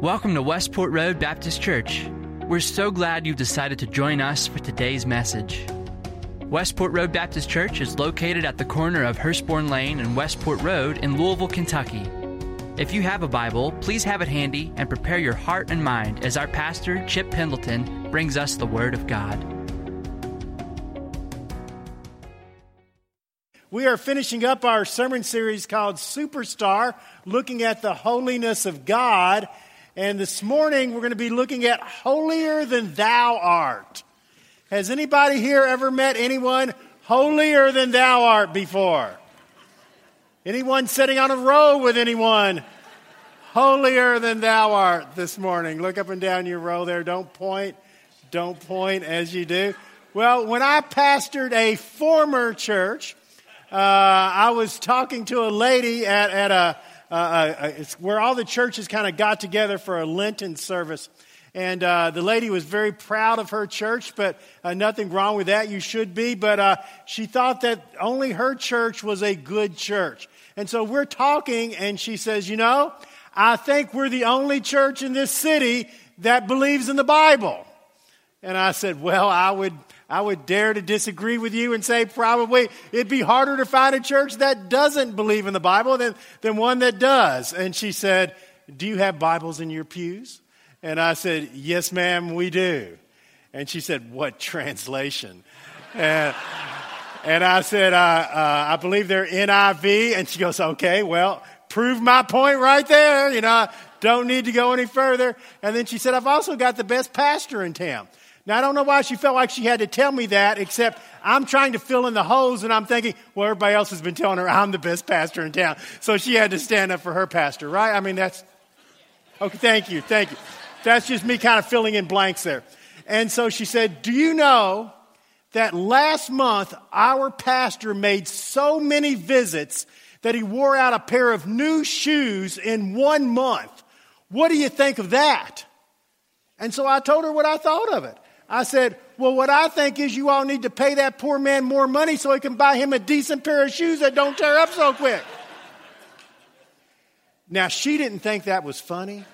Welcome to Westport Road Baptist Church. We're so glad you've decided to join us for today's message. Westport Road Baptist Church is located at the corner of Hurstbourne Lane and Westport Road in Louisville, Kentucky. If you have a Bible, please have it handy and prepare your heart and mind as our pastor, Chip Pendleton, brings us the Word of God. We are finishing up our sermon series called Superstar, looking at the holiness of God. And this morning we're going to be looking at holier than thou art. Has anybody here ever met anyone holier than thou art before? Anyone sitting on a row with anyone holier than thou art this morning? Look up and down your row there. Don't point. Don't point as you do. Well, when I pastored a former church, uh, I was talking to a lady at, at a, uh, uh, it's where all the churches kind of got together for a Lenten service. And uh, the lady was very proud of her church, but uh, nothing wrong with that. You should be. But uh, she thought that only her church was a good church. And so we're talking, and she says, You know, I think we're the only church in this city that believes in the Bible. And I said, Well, I would I would dare to disagree with you and say probably it'd be harder to find a church that doesn't believe in the Bible than, than one that does. And she said, Do you have Bibles in your pews? And I said, Yes, ma'am, we do. And she said, What translation? and, and I said, uh, uh, I believe they're NIV. And she goes, Okay, well, prove my point right there. You know, don't need to go any further. And then she said, I've also got the best pastor in town. Now, I don't know why she felt like she had to tell me that, except I'm trying to fill in the holes and I'm thinking, well, everybody else has been telling her I'm the best pastor in town. So she had to stand up for her pastor, right? I mean, that's, okay, thank you, thank you. That's just me kind of filling in blanks there. And so she said, Do you know that last month our pastor made so many visits that he wore out a pair of new shoes in one month? What do you think of that? And so I told her what I thought of it. I said, Well, what I think is you all need to pay that poor man more money so he can buy him a decent pair of shoes that don't tear up so quick. Now, she didn't think that was funny,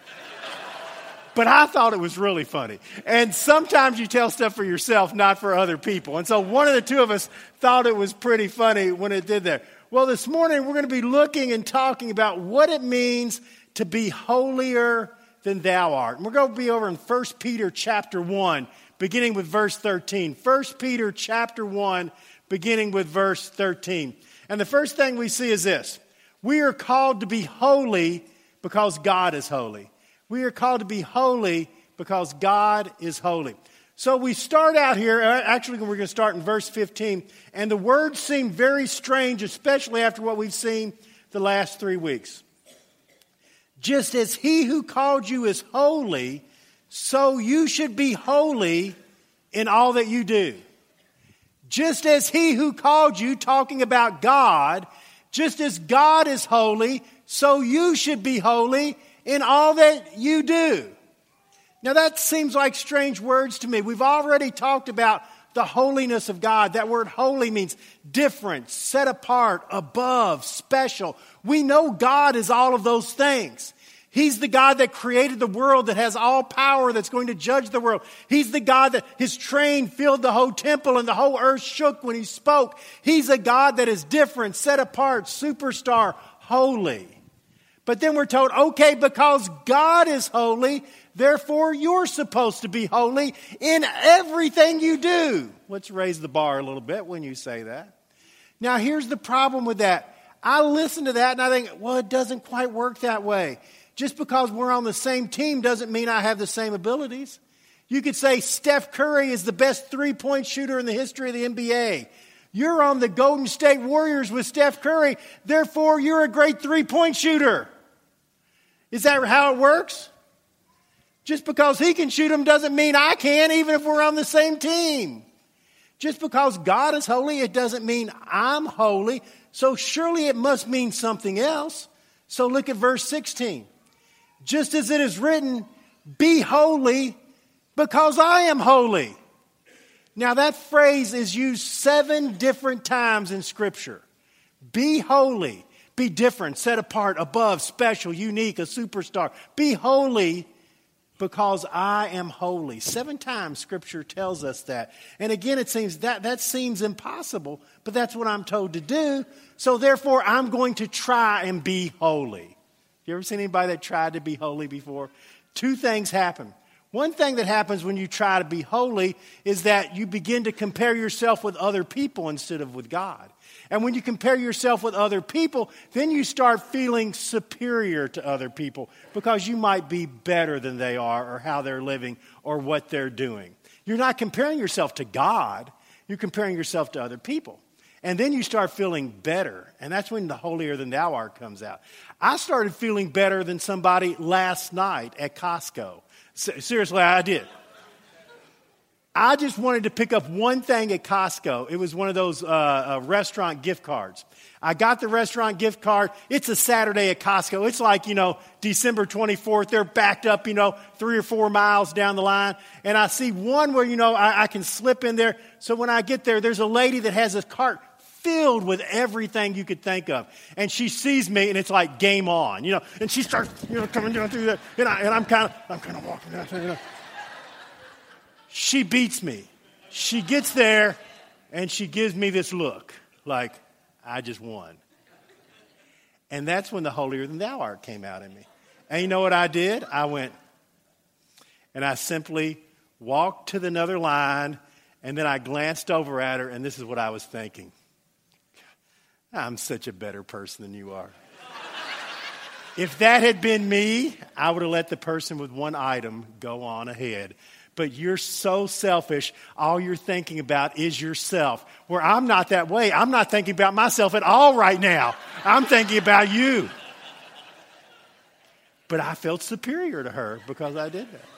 but I thought it was really funny. And sometimes you tell stuff for yourself, not for other people. And so one of the two of us thought it was pretty funny when it did that. Well, this morning we're going to be looking and talking about what it means to be holier than thou art. And we're going to be over in 1 Peter chapter 1 beginning with verse 13. 1 Peter chapter 1, beginning with verse 13. And the first thing we see is this we are called to be holy because God is holy. We are called to be holy because God is holy. So we start out here, uh, actually, we're going to start in verse 15, and the words seem very strange, especially after what we've seen the last three weeks. Just as he who called you is holy, so you should be holy in all that you do. Just as he who called you, talking about God, just as God is holy, so you should be holy in all that you do. Now that seems like strange words to me. We've already talked about the holiness of God. That word holy means different, set apart, above, special. We know God is all of those things. He's the God that created the world that has all power that's going to judge the world. He's the God that his train filled the whole temple and the whole earth shook when he spoke. He's a God that is different, set apart, superstar, holy. But then we're told, okay, because God is holy, therefore you're supposed to be holy in everything you do. Let's raise the bar a little bit when you say that. Now, here's the problem with that. I listen to that and I think, well, it doesn't quite work that way. Just because we're on the same team doesn't mean I have the same abilities. You could say Steph Curry is the best three point shooter in the history of the NBA. You're on the Golden State Warriors with Steph Curry, therefore, you're a great three point shooter. Is that how it works? Just because he can shoot them doesn't mean I can, even if we're on the same team. Just because God is holy, it doesn't mean I'm holy. So surely it must mean something else. So look at verse 16 just as it is written, Be holy because I am holy. Now, that phrase is used seven different times in Scripture. Be holy, be different, set apart, above, special, unique, a superstar. Be holy because I am holy. Seven times scripture tells us that. And again, it seems that that seems impossible, but that's what I'm told to do. So therefore, I'm going to try and be holy. You ever seen anybody that tried to be holy before? Two things happen. One thing that happens when you try to be holy is that you begin to compare yourself with other people instead of with God. And when you compare yourself with other people, then you start feeling superior to other people because you might be better than they are or how they're living or what they're doing. You're not comparing yourself to God, you're comparing yourself to other people. And then you start feeling better. And that's when the holier than thou art comes out. I started feeling better than somebody last night at Costco. Seriously, I did. I just wanted to pick up one thing at Costco. It was one of those uh, uh, restaurant gift cards. I got the restaurant gift card. It's a Saturday at Costco. It's like, you know, December 24th. They're backed up, you know, three or four miles down the line. And I see one where, you know, I, I can slip in there. So when I get there, there's a lady that has a cart filled with everything you could think of. And she sees me, and it's like game on, you know. And she starts, you know, coming down through there, and, I, and I'm kind of, I'm kind of walking down, you know. She beats me. She gets there and she gives me this look like, I just won. And that's when the holier than thou art came out in me. And you know what I did? I went and I simply walked to the another line and then I glanced over at her and this is what I was thinking. I'm such a better person than you are. if that had been me, I would have let the person with one item go on ahead but you're so selfish. All you're thinking about is yourself. Where I'm not that way. I'm not thinking about myself at all right now. I'm thinking about you. But I felt superior to her because I did that.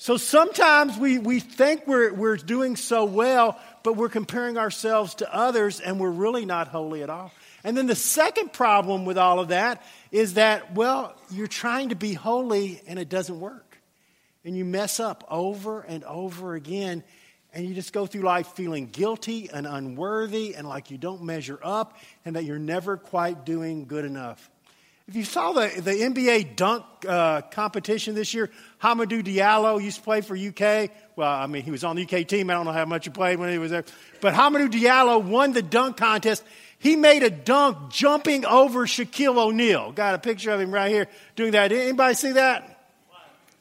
So sometimes we, we think we're, we're doing so well, but we're comparing ourselves to others and we're really not holy at all. And then the second problem with all of that is that, well, you're trying to be holy and it doesn't work and you mess up over and over again, and you just go through life feeling guilty and unworthy and like you don't measure up and that you're never quite doing good enough. If you saw the, the NBA dunk uh, competition this year, Hamidou Diallo used to play for UK. Well, I mean, he was on the UK team. I don't know how much he played when he was there. But Hamidou Diallo won the dunk contest. He made a dunk jumping over Shaquille O'Neal. Got a picture of him right here doing that. Anybody see that?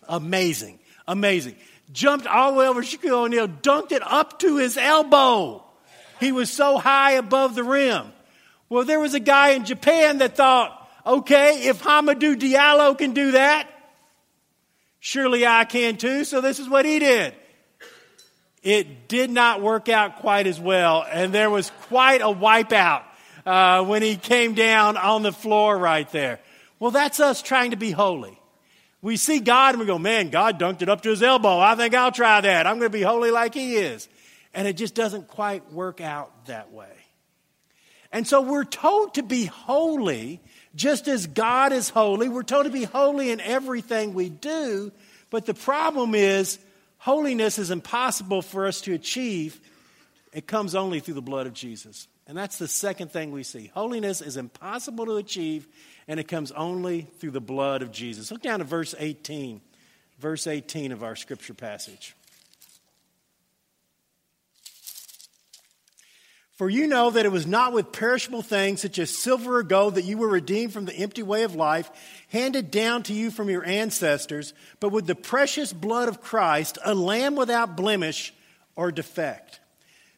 Amazing. Amazing. Jumped all the way over Shaquille O'Neal, dunked it up to his elbow. He was so high above the rim. Well, there was a guy in Japan that thought, okay, if Hamidou Diallo can do that, surely I can too. So this is what he did. It did not work out quite as well, and there was quite a wipeout uh, when he came down on the floor right there. Well, that's us trying to be holy. We see God and we go, man, God dunked it up to his elbow. I think I'll try that. I'm going to be holy like he is. And it just doesn't quite work out that way. And so we're told to be holy just as God is holy. We're told to be holy in everything we do. But the problem is, holiness is impossible for us to achieve. It comes only through the blood of Jesus. And that's the second thing we see. Holiness is impossible to achieve and it comes only through the blood of Jesus. Look down to verse 18, verse 18 of our scripture passage. For you know that it was not with perishable things such as silver or gold that you were redeemed from the empty way of life handed down to you from your ancestors, but with the precious blood of Christ, a lamb without blemish or defect.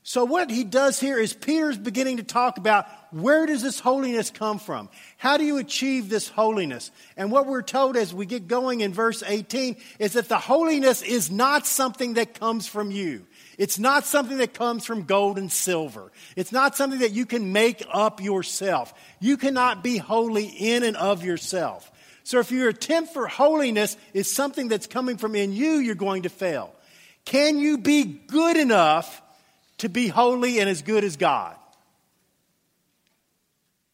So, what he does here is Peter's beginning to talk about where does this holiness come from? How do you achieve this holiness? And what we're told as we get going in verse 18 is that the holiness is not something that comes from you. It's not something that comes from gold and silver. It's not something that you can make up yourself. You cannot be holy in and of yourself. So if your attempt for holiness is something that's coming from in you, you're going to fail. Can you be good enough to be holy and as good as God?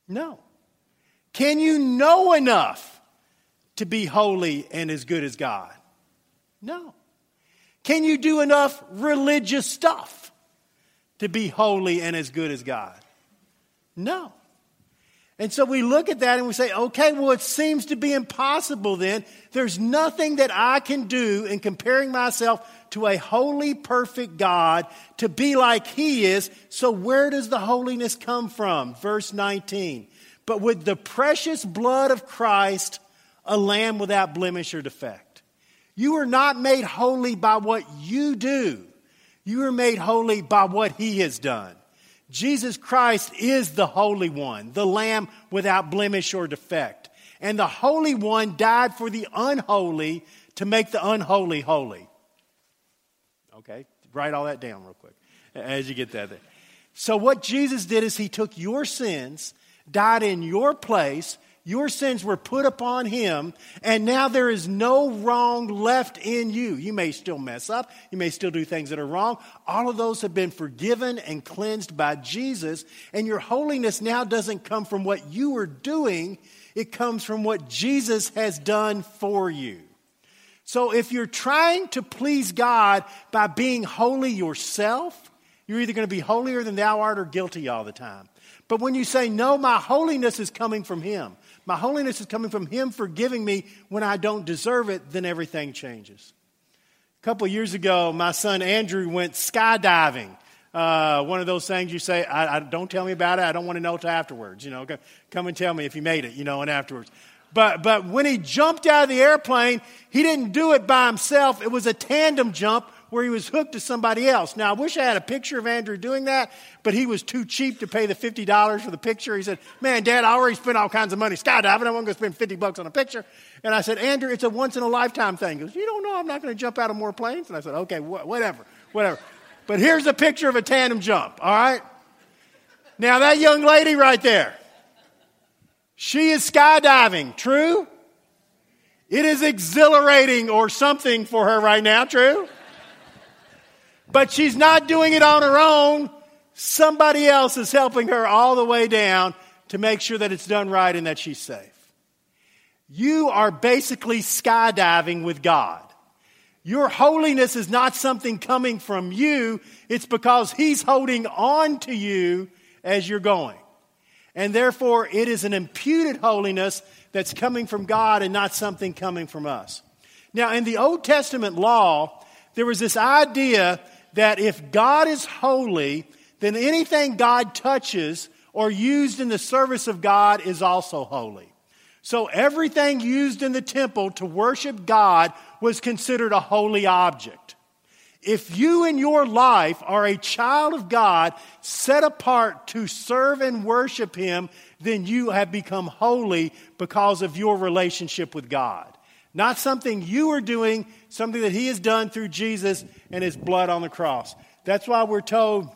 No. Can you know enough to be holy and as good as God? No. Can you do enough religious stuff to be holy and as good as God? No. And so we look at that and we say, okay, well, it seems to be impossible then. There's nothing that I can do in comparing myself to a holy, perfect God to be like He is. So where does the holiness come from? Verse 19. But with the precious blood of Christ, a lamb without blemish or defect. You are not made holy by what you do. You are made holy by what He has done. Jesus Christ is the Holy One, the Lamb without blemish or defect. And the Holy One died for the unholy to make the unholy holy. Okay, write all that down real quick as you get that there. So, what Jesus did is he took your sins, died in your place, your sins were put upon him, and now there is no wrong left in you. You may still mess up, you may still do things that are wrong. All of those have been forgiven and cleansed by Jesus, and your holiness now doesn't come from what you are doing, it comes from what Jesus has done for you. So if you're trying to please God by being holy yourself, you're either going to be holier than thou art or guilty all the time. But when you say, No, my holiness is coming from Him, my holiness is coming from Him forgiving me when I don't deserve it, then everything changes. A couple years ago, my son Andrew went skydiving. Uh, one of those things you say, I, I, don't tell me about it. I don't want to know till afterwards. You know, come and tell me if you made it, you know, and afterwards. But, but when he jumped out of the airplane, he didn't do it by himself. It was a tandem jump where he was hooked to somebody else. Now, I wish I had a picture of Andrew doing that, but he was too cheap to pay the $50 for the picture. He said, Man, Dad, I already spent all kinds of money skydiving. I want to spend 50 bucks on a picture. And I said, Andrew, it's a once in a lifetime thing. He goes, You don't know I'm not going to jump out of more planes? And I said, Okay, wh- whatever, whatever. But here's a picture of a tandem jump, all right? Now, that young lady right there, she is skydiving, true? It is exhilarating or something for her right now, true? But she's not doing it on her own. Somebody else is helping her all the way down to make sure that it's done right and that she's safe. You are basically skydiving with God. Your holiness is not something coming from you, it's because He's holding on to you as you're going. And therefore, it is an imputed holiness that's coming from God and not something coming from us. Now, in the Old Testament law, there was this idea that if God is holy, then anything God touches or used in the service of God is also holy. So everything used in the temple to worship God was considered a holy object. If you in your life are a child of God set apart to serve and worship Him, then you have become holy because of your relationship with God. Not something you are doing, something that He has done through Jesus and His blood on the cross. That's why we're told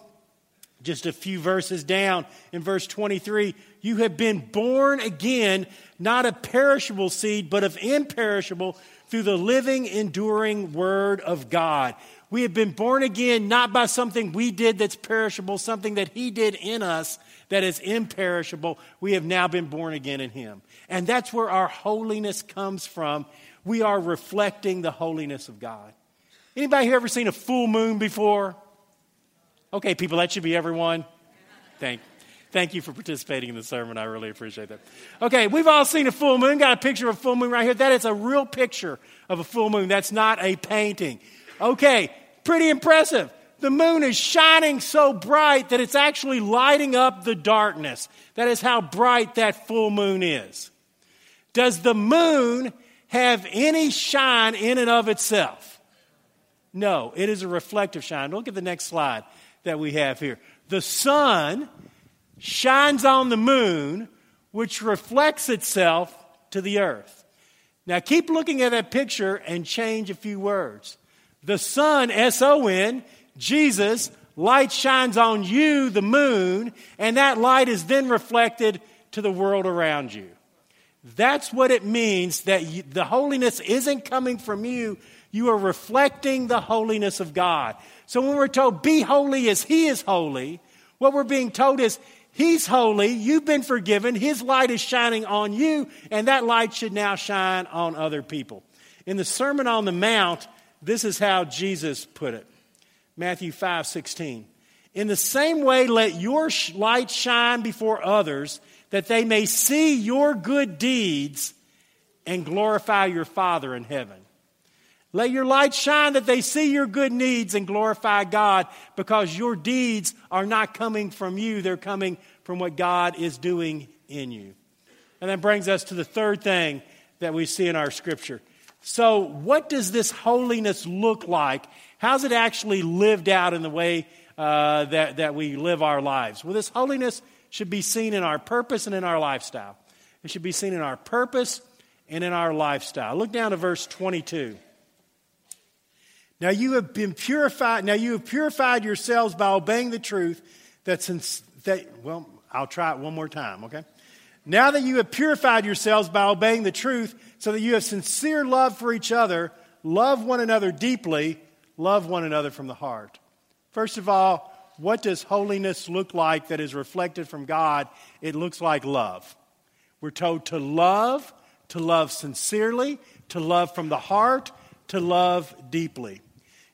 just a few verses down in verse 23 you have been born again, not of perishable seed, but of imperishable through the living, enduring Word of God. We have been born again not by something we did that's perishable, something that He did in us that is imperishable. We have now been born again in Him. And that's where our holiness comes from we are reflecting the holiness of God. Anybody here ever seen a full moon before? Okay, people, that should be everyone. Thank, thank you for participating in the sermon. I really appreciate that. Okay, we've all seen a full moon. Got a picture of a full moon right here. That is a real picture of a full moon. That's not a painting. Okay, pretty impressive. The moon is shining so bright that it's actually lighting up the darkness. That is how bright that full moon is. Does the moon have any shine in and of itself? No, it is a reflective shine. Look at the next slide that we have here. The sun shines on the moon, which reflects itself to the earth. Now keep looking at that picture and change a few words. The sun, S O N, Jesus, light shines on you, the moon, and that light is then reflected to the world around you. That's what it means that you, the holiness isn't coming from you. You are reflecting the holiness of God. So when we're told, be holy as He is holy, what we're being told is, He's holy, you've been forgiven, His light is shining on you, and that light should now shine on other people. In the Sermon on the Mount, this is how Jesus put it Matthew 5 16. In the same way, let your light shine before others that they may see your good deeds and glorify your Father in heaven. Let your light shine that they see your good needs and glorify God because your deeds are not coming from you, they're coming from what God is doing in you. And that brings us to the third thing that we see in our scripture. So, what does this holiness look like? How's it actually lived out in the way uh, that, that we live our lives? Well, this holiness should be seen in our purpose and in our lifestyle. It should be seen in our purpose and in our lifestyle. Look down to verse 22. Now you have been purified. Now you have purified yourselves by obeying the truth. That since that, well, I'll try it one more time. Okay. Now that you have purified yourselves by obeying the truth, so that you have sincere love for each other, love one another deeply, love one another from the heart. First of all, what does holiness look like that is reflected from God? It looks like love. We're told to love, to love sincerely, to love from the heart, to love deeply.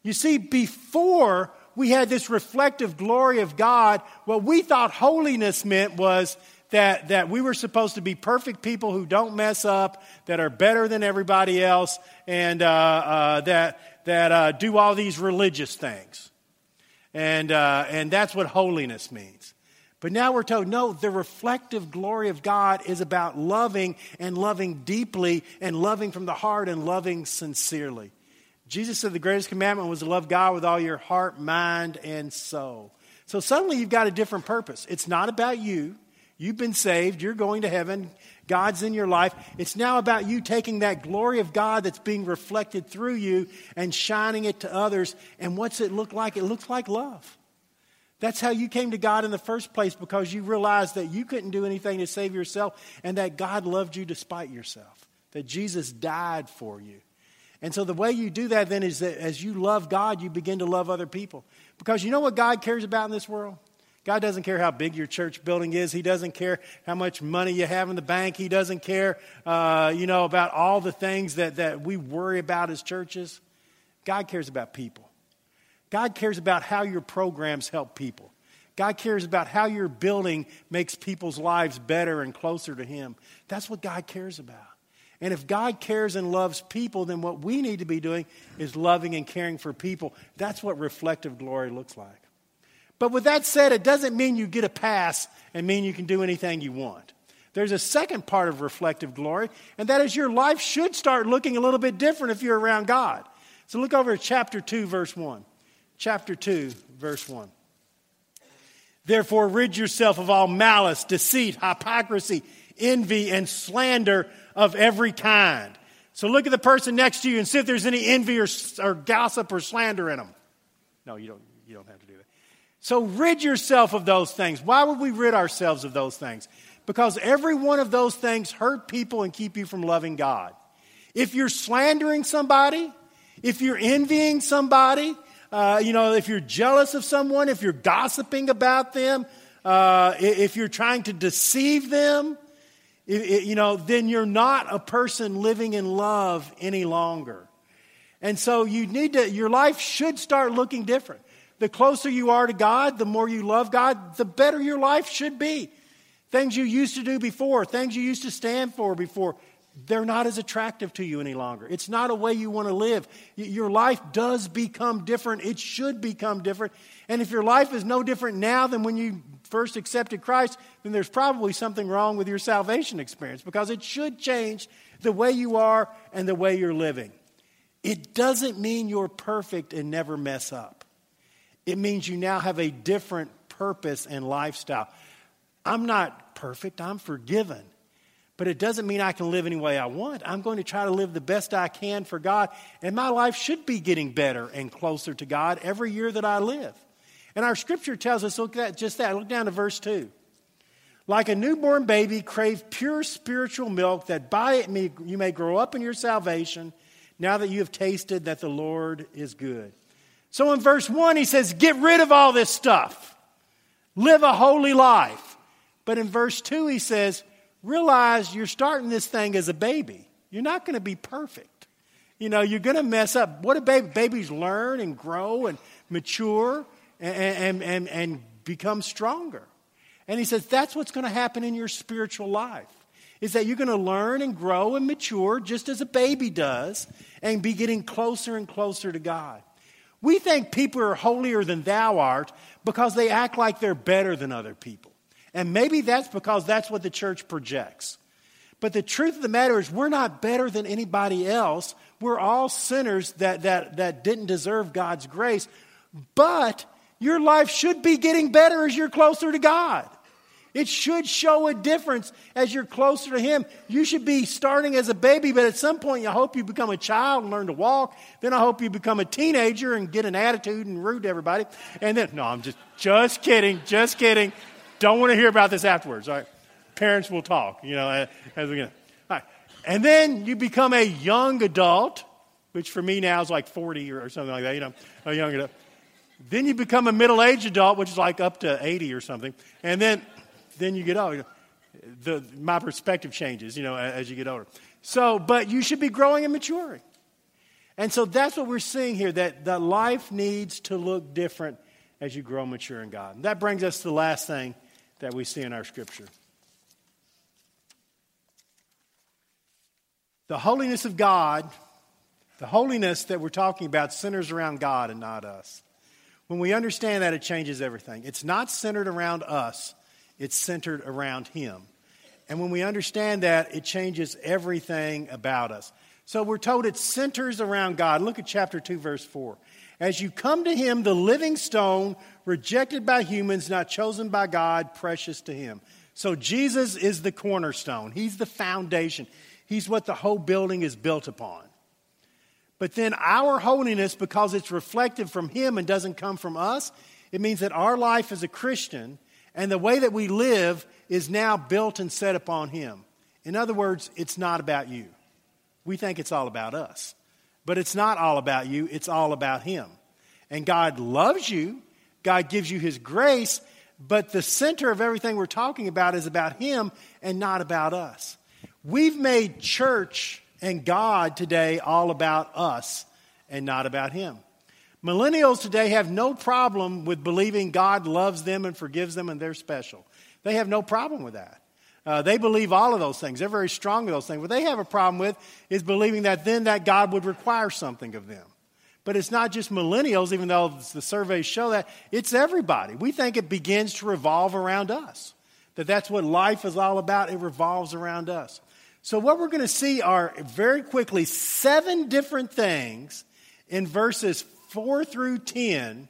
You see, before we had this reflective glory of God, what we thought holiness meant was that, that we were supposed to be perfect people who don't mess up, that are better than everybody else, and uh, uh, that, that uh, do all these religious things. And, uh, and that's what holiness means. But now we're told, no, the reflective glory of God is about loving and loving deeply and loving from the heart and loving sincerely. Jesus said the greatest commandment was to love God with all your heart, mind, and soul. So suddenly you've got a different purpose. It's not about you. You've been saved. You're going to heaven. God's in your life. It's now about you taking that glory of God that's being reflected through you and shining it to others. And what's it look like? It looks like love. That's how you came to God in the first place because you realized that you couldn't do anything to save yourself and that God loved you despite yourself, that Jesus died for you. And so the way you do that then is that as you love God, you begin to love other people. Because you know what God cares about in this world? God doesn't care how big your church building is. He doesn't care how much money you have in the bank. He doesn't care, uh, you know, about all the things that, that we worry about as churches. God cares about people. God cares about how your programs help people. God cares about how your building makes people's lives better and closer to Him. That's what God cares about. And if God cares and loves people, then what we need to be doing is loving and caring for people. That's what reflective glory looks like. But with that said, it doesn't mean you get a pass and mean you can do anything you want. There's a second part of reflective glory, and that is your life should start looking a little bit different if you're around God. So look over at chapter 2, verse 1. Chapter 2, verse 1. Therefore, rid yourself of all malice, deceit, hypocrisy, envy, and slander of every kind. So look at the person next to you and see if there's any envy or, or gossip or slander in them. No, you don't, you don't have to do that. So rid yourself of those things. Why would we rid ourselves of those things? Because every one of those things hurt people and keep you from loving God. If you're slandering somebody, if you're envying somebody, uh, you know, if you're jealous of someone, if you're gossiping about them, uh, if you're trying to deceive them, you know, then you're not a person living in love any longer. And so you need to, your life should start looking different. The closer you are to God, the more you love God, the better your life should be. Things you used to do before, things you used to stand for before, they're not as attractive to you any longer. It's not a way you want to live. Your life does become different. It should become different. And if your life is no different now than when you first accepted Christ, then there's probably something wrong with your salvation experience because it should change the way you are and the way you're living. It doesn't mean you're perfect and never mess up. It means you now have a different purpose and lifestyle. I'm not perfect, I'm forgiven. But it doesn't mean I can live any way I want. I'm going to try to live the best I can for God, and my life should be getting better and closer to God every year that I live. And our scripture tells us, look at just that. Look down to verse 2. Like a newborn baby, crave pure spiritual milk, that by it may, you may grow up in your salvation, now that you have tasted that the Lord is good. So in verse 1, he says, Get rid of all this stuff, live a holy life. But in verse 2, he says, Realize you're starting this thing as a baby. You're not going to be perfect. You know, you're going to mess up. What do baby, babies learn and grow and mature? and, and, and become stronger. And he says that's what's going to happen in your spiritual life. Is that you're going to learn and grow and mature just as a baby does and be getting closer and closer to God. We think people are holier than thou art because they act like they're better than other people. And maybe that's because that's what the church projects. But the truth of the matter is, we're not better than anybody else. We're all sinners that, that, that didn't deserve God's grace. But your life should be getting better as you're closer to God. It should show a difference as you're closer to Him. You should be starting as a baby, but at some point, I hope you become a child and learn to walk. Then I hope you become a teenager and get an attitude and rude to everybody. And then, no, I'm just, just kidding, just kidding. Don't want to hear about this afterwards. All right. Parents will talk, you know, as we go. All right. And then you become a young adult, which for me now is like 40 or, or something like that, you know, a young adult. Then you become a middle aged adult, which is like up to 80 or something. And then then you get older. The, my perspective changes, you know, as you get older. So, but you should be growing and maturing. And so that's what we're seeing here that, that life needs to look different as you grow mature in God. And that brings us to the last thing that we see in our scripture. The holiness of God, the holiness that we're talking about centers around God and not us. When we understand that, it changes everything. It's not centered around us, it's centered around Him. And when we understand that, it changes everything about us. So we're told it centers around God. Look at chapter 2, verse 4. As you come to Him, the living stone, rejected by humans, not chosen by God, precious to Him. So Jesus is the cornerstone, He's the foundation, He's what the whole building is built upon. But then our holiness, because it's reflected from Him and doesn't come from us, it means that our life as a Christian and the way that we live is now built and set upon Him. In other words, it's not about you. We think it's all about us. But it's not all about you, it's all about Him. And God loves you, God gives you His grace, but the center of everything we're talking about is about Him and not about us. We've made church and God today all about us and not about Him. Millennials today have no problem with believing God loves them and forgives them and they're special. They have no problem with that. Uh, they believe all of those things. They're very strong with those things. What they have a problem with is believing that then that God would require something of them. But it's not just millennials, even though the surveys show that. It's everybody. We think it begins to revolve around us. That that's what life is all about. It revolves around us. So what we're going to see are very quickly seven different things in verses 4 through 10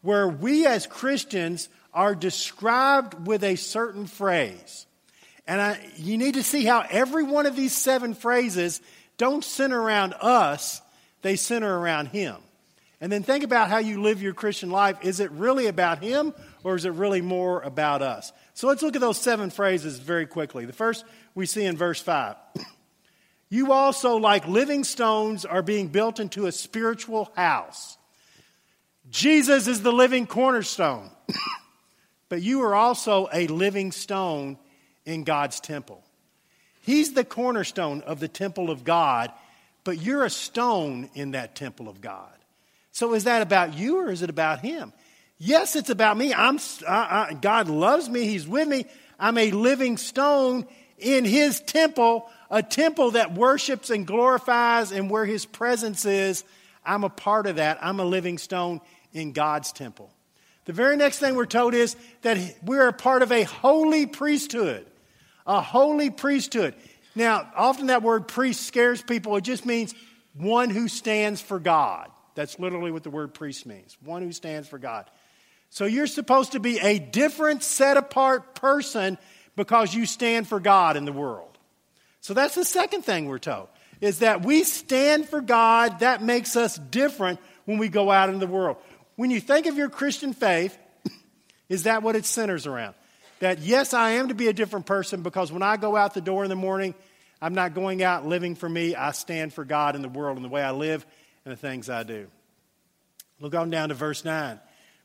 where we as Christians are described with a certain phrase. And I, you need to see how every one of these seven phrases don't center around us, they center around Him. And then think about how you live your Christian life. Is it really about Him or is it really more about us? So let's look at those seven phrases very quickly. The first we see in verse 5. You also, like living stones, are being built into a spiritual house Jesus is the living cornerstone, but you are also a living stone in God's temple. He's the cornerstone of the temple of God, but you're a stone in that temple of God. So is that about you or is it about Him? Yes, it's about me. I'm, I, I, God loves me. He's with me. I'm a living stone in His temple, a temple that worships and glorifies, and where His presence is. I'm a part of that. I'm a living stone in God's temple. The very next thing we're told is that we're a part of a holy priesthood. A holy priesthood. Now, often that word priest scares people. It just means one who stands for God. That's literally what the word priest means one who stands for God. So you're supposed to be a different, set apart person because you stand for God in the world. So that's the second thing we're told is that we stand for God. That makes us different when we go out in the world. When you think of your Christian faith, is that what it centers around? That yes, I am to be a different person because when I go out the door in the morning, I'm not going out living for me. I stand for God in the world and the way I live and the things I do. Look on down to verse 9.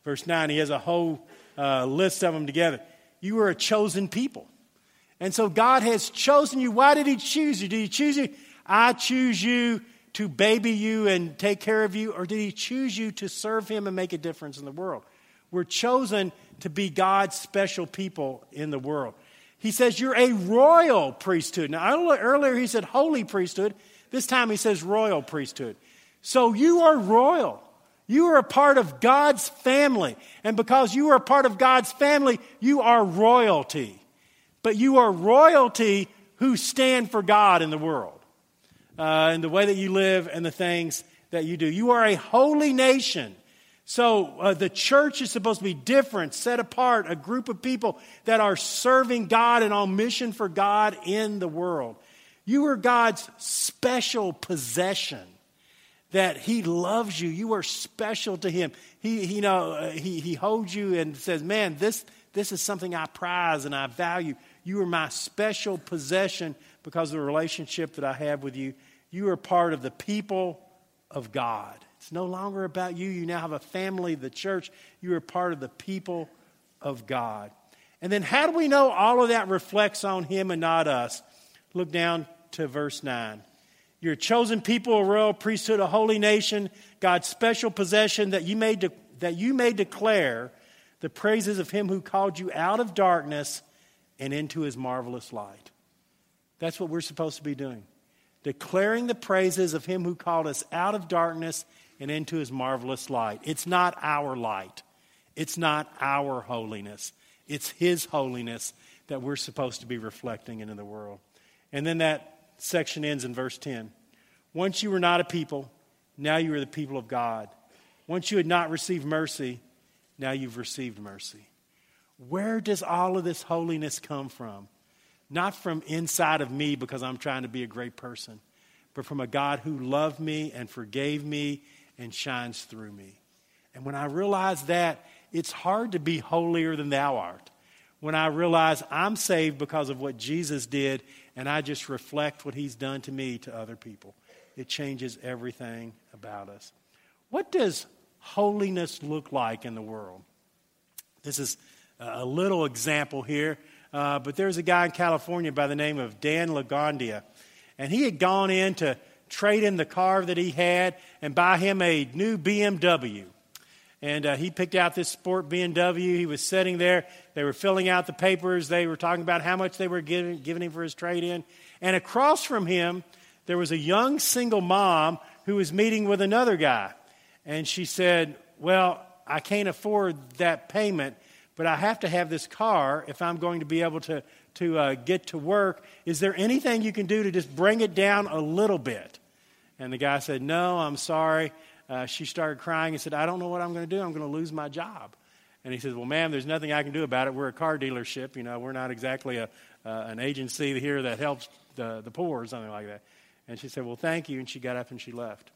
Verse 9, he has a whole uh, list of them together. You are a chosen people. And so God has chosen you. Why did he choose you? Did he choose you? I choose you to baby you and take care of you, or did He choose you to serve Him and make a difference in the world? We're chosen to be God's special people in the world. He says, You're a royal priesthood. Now, earlier he said holy priesthood. This time he says royal priesthood. So you are royal. You are a part of God's family. And because you are a part of God's family, you are royalty. But you are royalty who stand for God in the world, uh, in the way that you live and the things that you do. You are a holy nation. So uh, the church is supposed to be different, set apart, a group of people that are serving God and on mission for God in the world. You are God's special possession. That He loves you. You are special to Him. He, he you know, uh, he, he holds you and says, Man, this, this is something I prize and I value. You are my special possession because of the relationship that I have with you. You are part of the people of God. It's no longer about you. You now have a family, the church. You are part of the people of God. And then, how do we know all of that reflects on Him and not us? Look down to verse 9. You're a chosen people, a royal priesthood, a holy nation, God's special possession, that you may, de- that you may declare the praises of Him who called you out of darkness and into His marvelous light. That's what we're supposed to be doing. Declaring the praises of Him who called us out of darkness and into his marvelous light. It's not our light, it's not our holiness, it's his holiness that we're supposed to be reflecting into the world. And then that section ends in verse 10. Once you were not a people, now you are the people of God. Once you had not received mercy, now you've received mercy. Where does all of this holiness come from? Not from inside of me because I'm trying to be a great person, but from a God who loved me and forgave me and shines through me. And when I realize that, it's hard to be holier than thou art. When I realize I'm saved because of what Jesus did, and I just reflect what he's done to me to other people, it changes everything about us. What does holiness look like in the world? This is a little example here, uh, but there's a guy in California by the name of Dan Lagondia, and he had gone in to trade in the car that he had and buy him a new BMW. And uh, he picked out this sport BMW. He was sitting there. They were filling out the papers. They were talking about how much they were giving, giving him for his trade in. And across from him, there was a young single mom who was meeting with another guy. And she said, Well, I can't afford that payment, but I have to have this car if I'm going to be able to, to uh, get to work. Is there anything you can do to just bring it down a little bit? And the guy said, No, I'm sorry. Uh, she started crying and said, I don't know what I'm going to do. I'm going to lose my job. And he says, Well, ma'am, there's nothing I can do about it. We're a car dealership. You know, we're not exactly a, uh, an agency here that helps the, the poor or something like that. And she said, Well, thank you. And she got up and she left.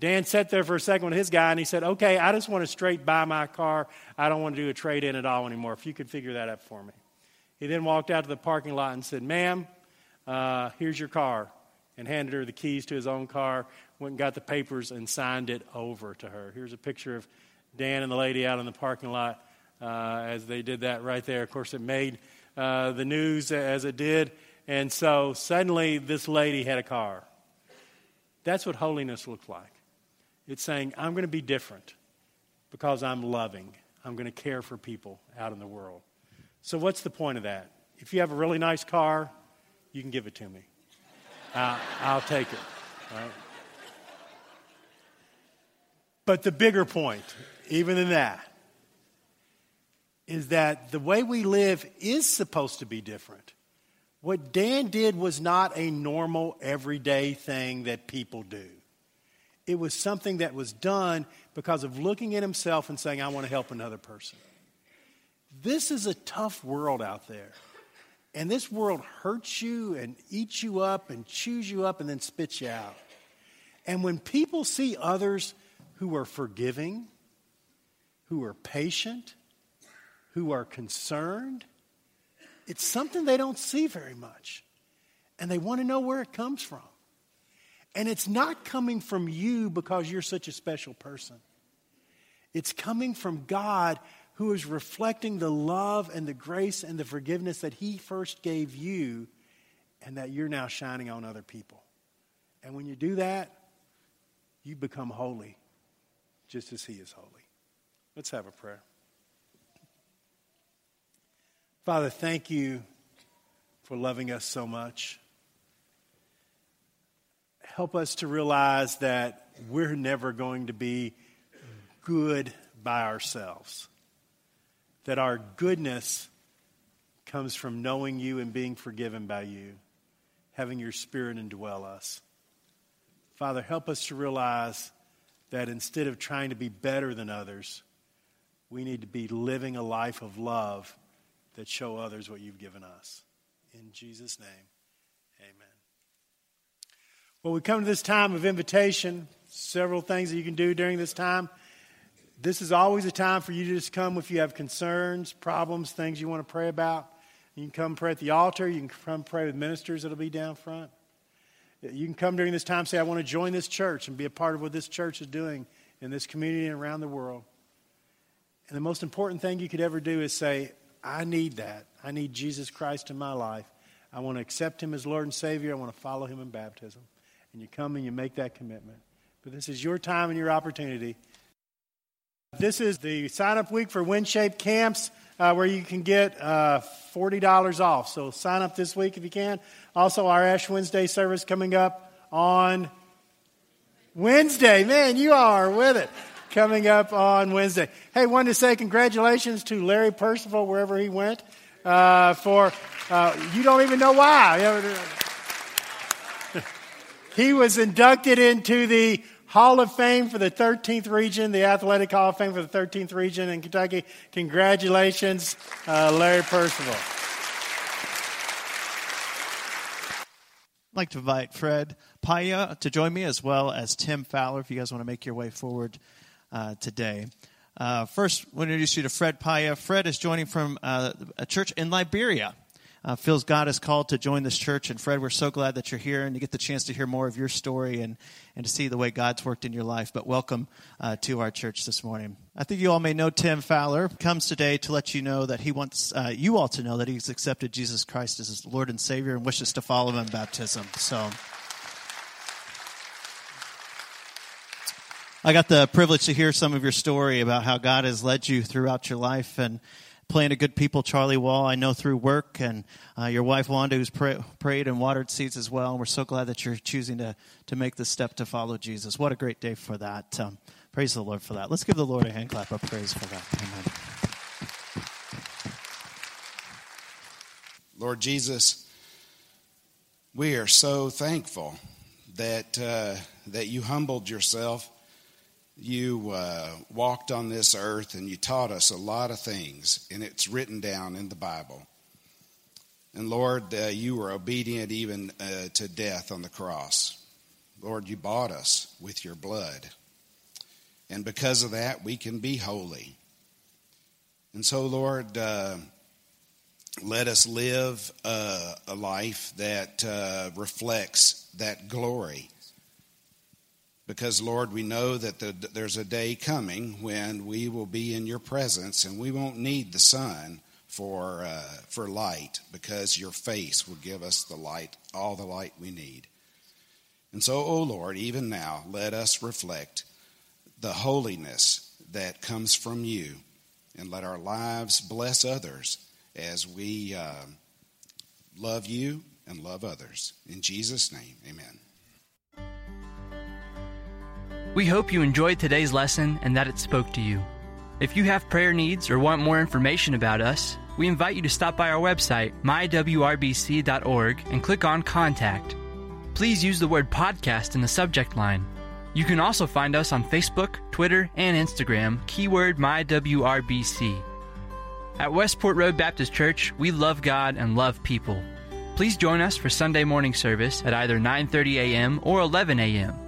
Dan sat there for a second with his guy and he said, Okay, I just want to straight buy my car. I don't want to do a trade in at all anymore. If you could figure that out for me. He then walked out to the parking lot and said, Ma'am, uh, here's your car and handed her the keys to his own car, went and got the papers and signed it over to her. Here's a picture of Dan and the lady out in the parking lot uh, as they did that right there. Of course, it made uh, the news as it did. And so suddenly this lady had a car. That's what holiness looks like. It's saying, I'm going to be different because I'm loving. I'm going to care for people out in the world. So, what's the point of that? If you have a really nice car, you can give it to me. I'll take it. Right? But the bigger point, even than that, is that the way we live is supposed to be different. What Dan did was not a normal, everyday thing that people do. It was something that was done because of looking at himself and saying, I want to help another person. This is a tough world out there. And this world hurts you and eats you up and chews you up and then spits you out. And when people see others who are forgiving, who are patient, who are concerned, it's something they don't see very much. And they want to know where it comes from. And it's not coming from you because you're such a special person. It's coming from God who is reflecting the love and the grace and the forgiveness that He first gave you and that you're now shining on other people. And when you do that, you become holy just as He is holy. Let's have a prayer. Father, thank you for loving us so much. Help us to realize that we're never going to be good by ourselves, that our goodness comes from knowing you and being forgiven by you, having your spirit indwell us. Father, help us to realize that instead of trying to be better than others, we need to be living a life of love that show others what you've given us. In Jesus' name. Well, we come to this time of invitation. Several things that you can do during this time. This is always a time for you to just come if you have concerns, problems, things you want to pray about. You can come pray at the altar. You can come pray with ministers that'll be down front. You can come during this time say, I want to join this church and be a part of what this church is doing in this community and around the world. And the most important thing you could ever do is say, I need that. I need Jesus Christ in my life. I want to accept him as Lord and Savior. I want to follow him in baptism. And you come and you make that commitment. But this is your time and your opportunity. This is the sign up week for WinShape camps uh, where you can get uh, $40 off. So sign up this week if you can. Also, our Ash Wednesday service coming up on Wednesday. Man, you are with it. Coming up on Wednesday. Hey, wanted to say congratulations to Larry Percival wherever he went uh, for, uh, you don't even know why. He was inducted into the Hall of Fame for the 13th region, the Athletic Hall of Fame for the 13th region in Kentucky. Congratulations, uh, Larry Percival. I'd like to invite Fred Paya to join me as well as Tim Fowler if you guys want to make your way forward uh, today. Uh, first, I want to introduce you to Fred Paya. Fred is joining from uh, a church in Liberia uh, feels God has called to join this church. And Fred, we're so glad that you're here and you get the chance to hear more of your story and, and to see the way God's worked in your life. But welcome uh, to our church this morning. I think you all may know Tim Fowler comes today to let you know that he wants uh, you all to know that he's accepted Jesus Christ as his Lord and Savior and wishes to follow him in baptism. So. I got the privilege to hear some of your story about how God has led you throughout your life and playing a good people, Charlie Wall, I know through work, and uh, your wife Wanda, who's pray, prayed and watered seeds as well. And we're so glad that you're choosing to, to make the step to follow Jesus. What a great day for that. Um, praise the Lord for that. Let's give the Lord a hand clap of praise for that. Amen. Lord Jesus, we are so thankful that uh, that you humbled yourself you uh, walked on this earth and you taught us a lot of things, and it's written down in the Bible. And Lord, uh, you were obedient even uh, to death on the cross. Lord, you bought us with your blood. And because of that, we can be holy. And so, Lord, uh, let us live uh, a life that uh, reflects that glory because, Lord, we know that the, there's a day coming when we will be in your presence and we won't need the sun for, uh, for light because your face will give us the light, all the light we need. And so, oh Lord, even now, let us reflect the holiness that comes from you and let our lives bless others as we uh, love you and love others. In Jesus' name, amen. We hope you enjoyed today's lesson and that it spoke to you. If you have prayer needs or want more information about us, we invite you to stop by our website, mywrbc.org, and click on Contact. Please use the word podcast in the subject line. You can also find us on Facebook, Twitter, and Instagram, keyword MyWRBC. At Westport Road Baptist Church, we love God and love people. Please join us for Sunday morning service at either 9:30 a.m. or 11 a.m.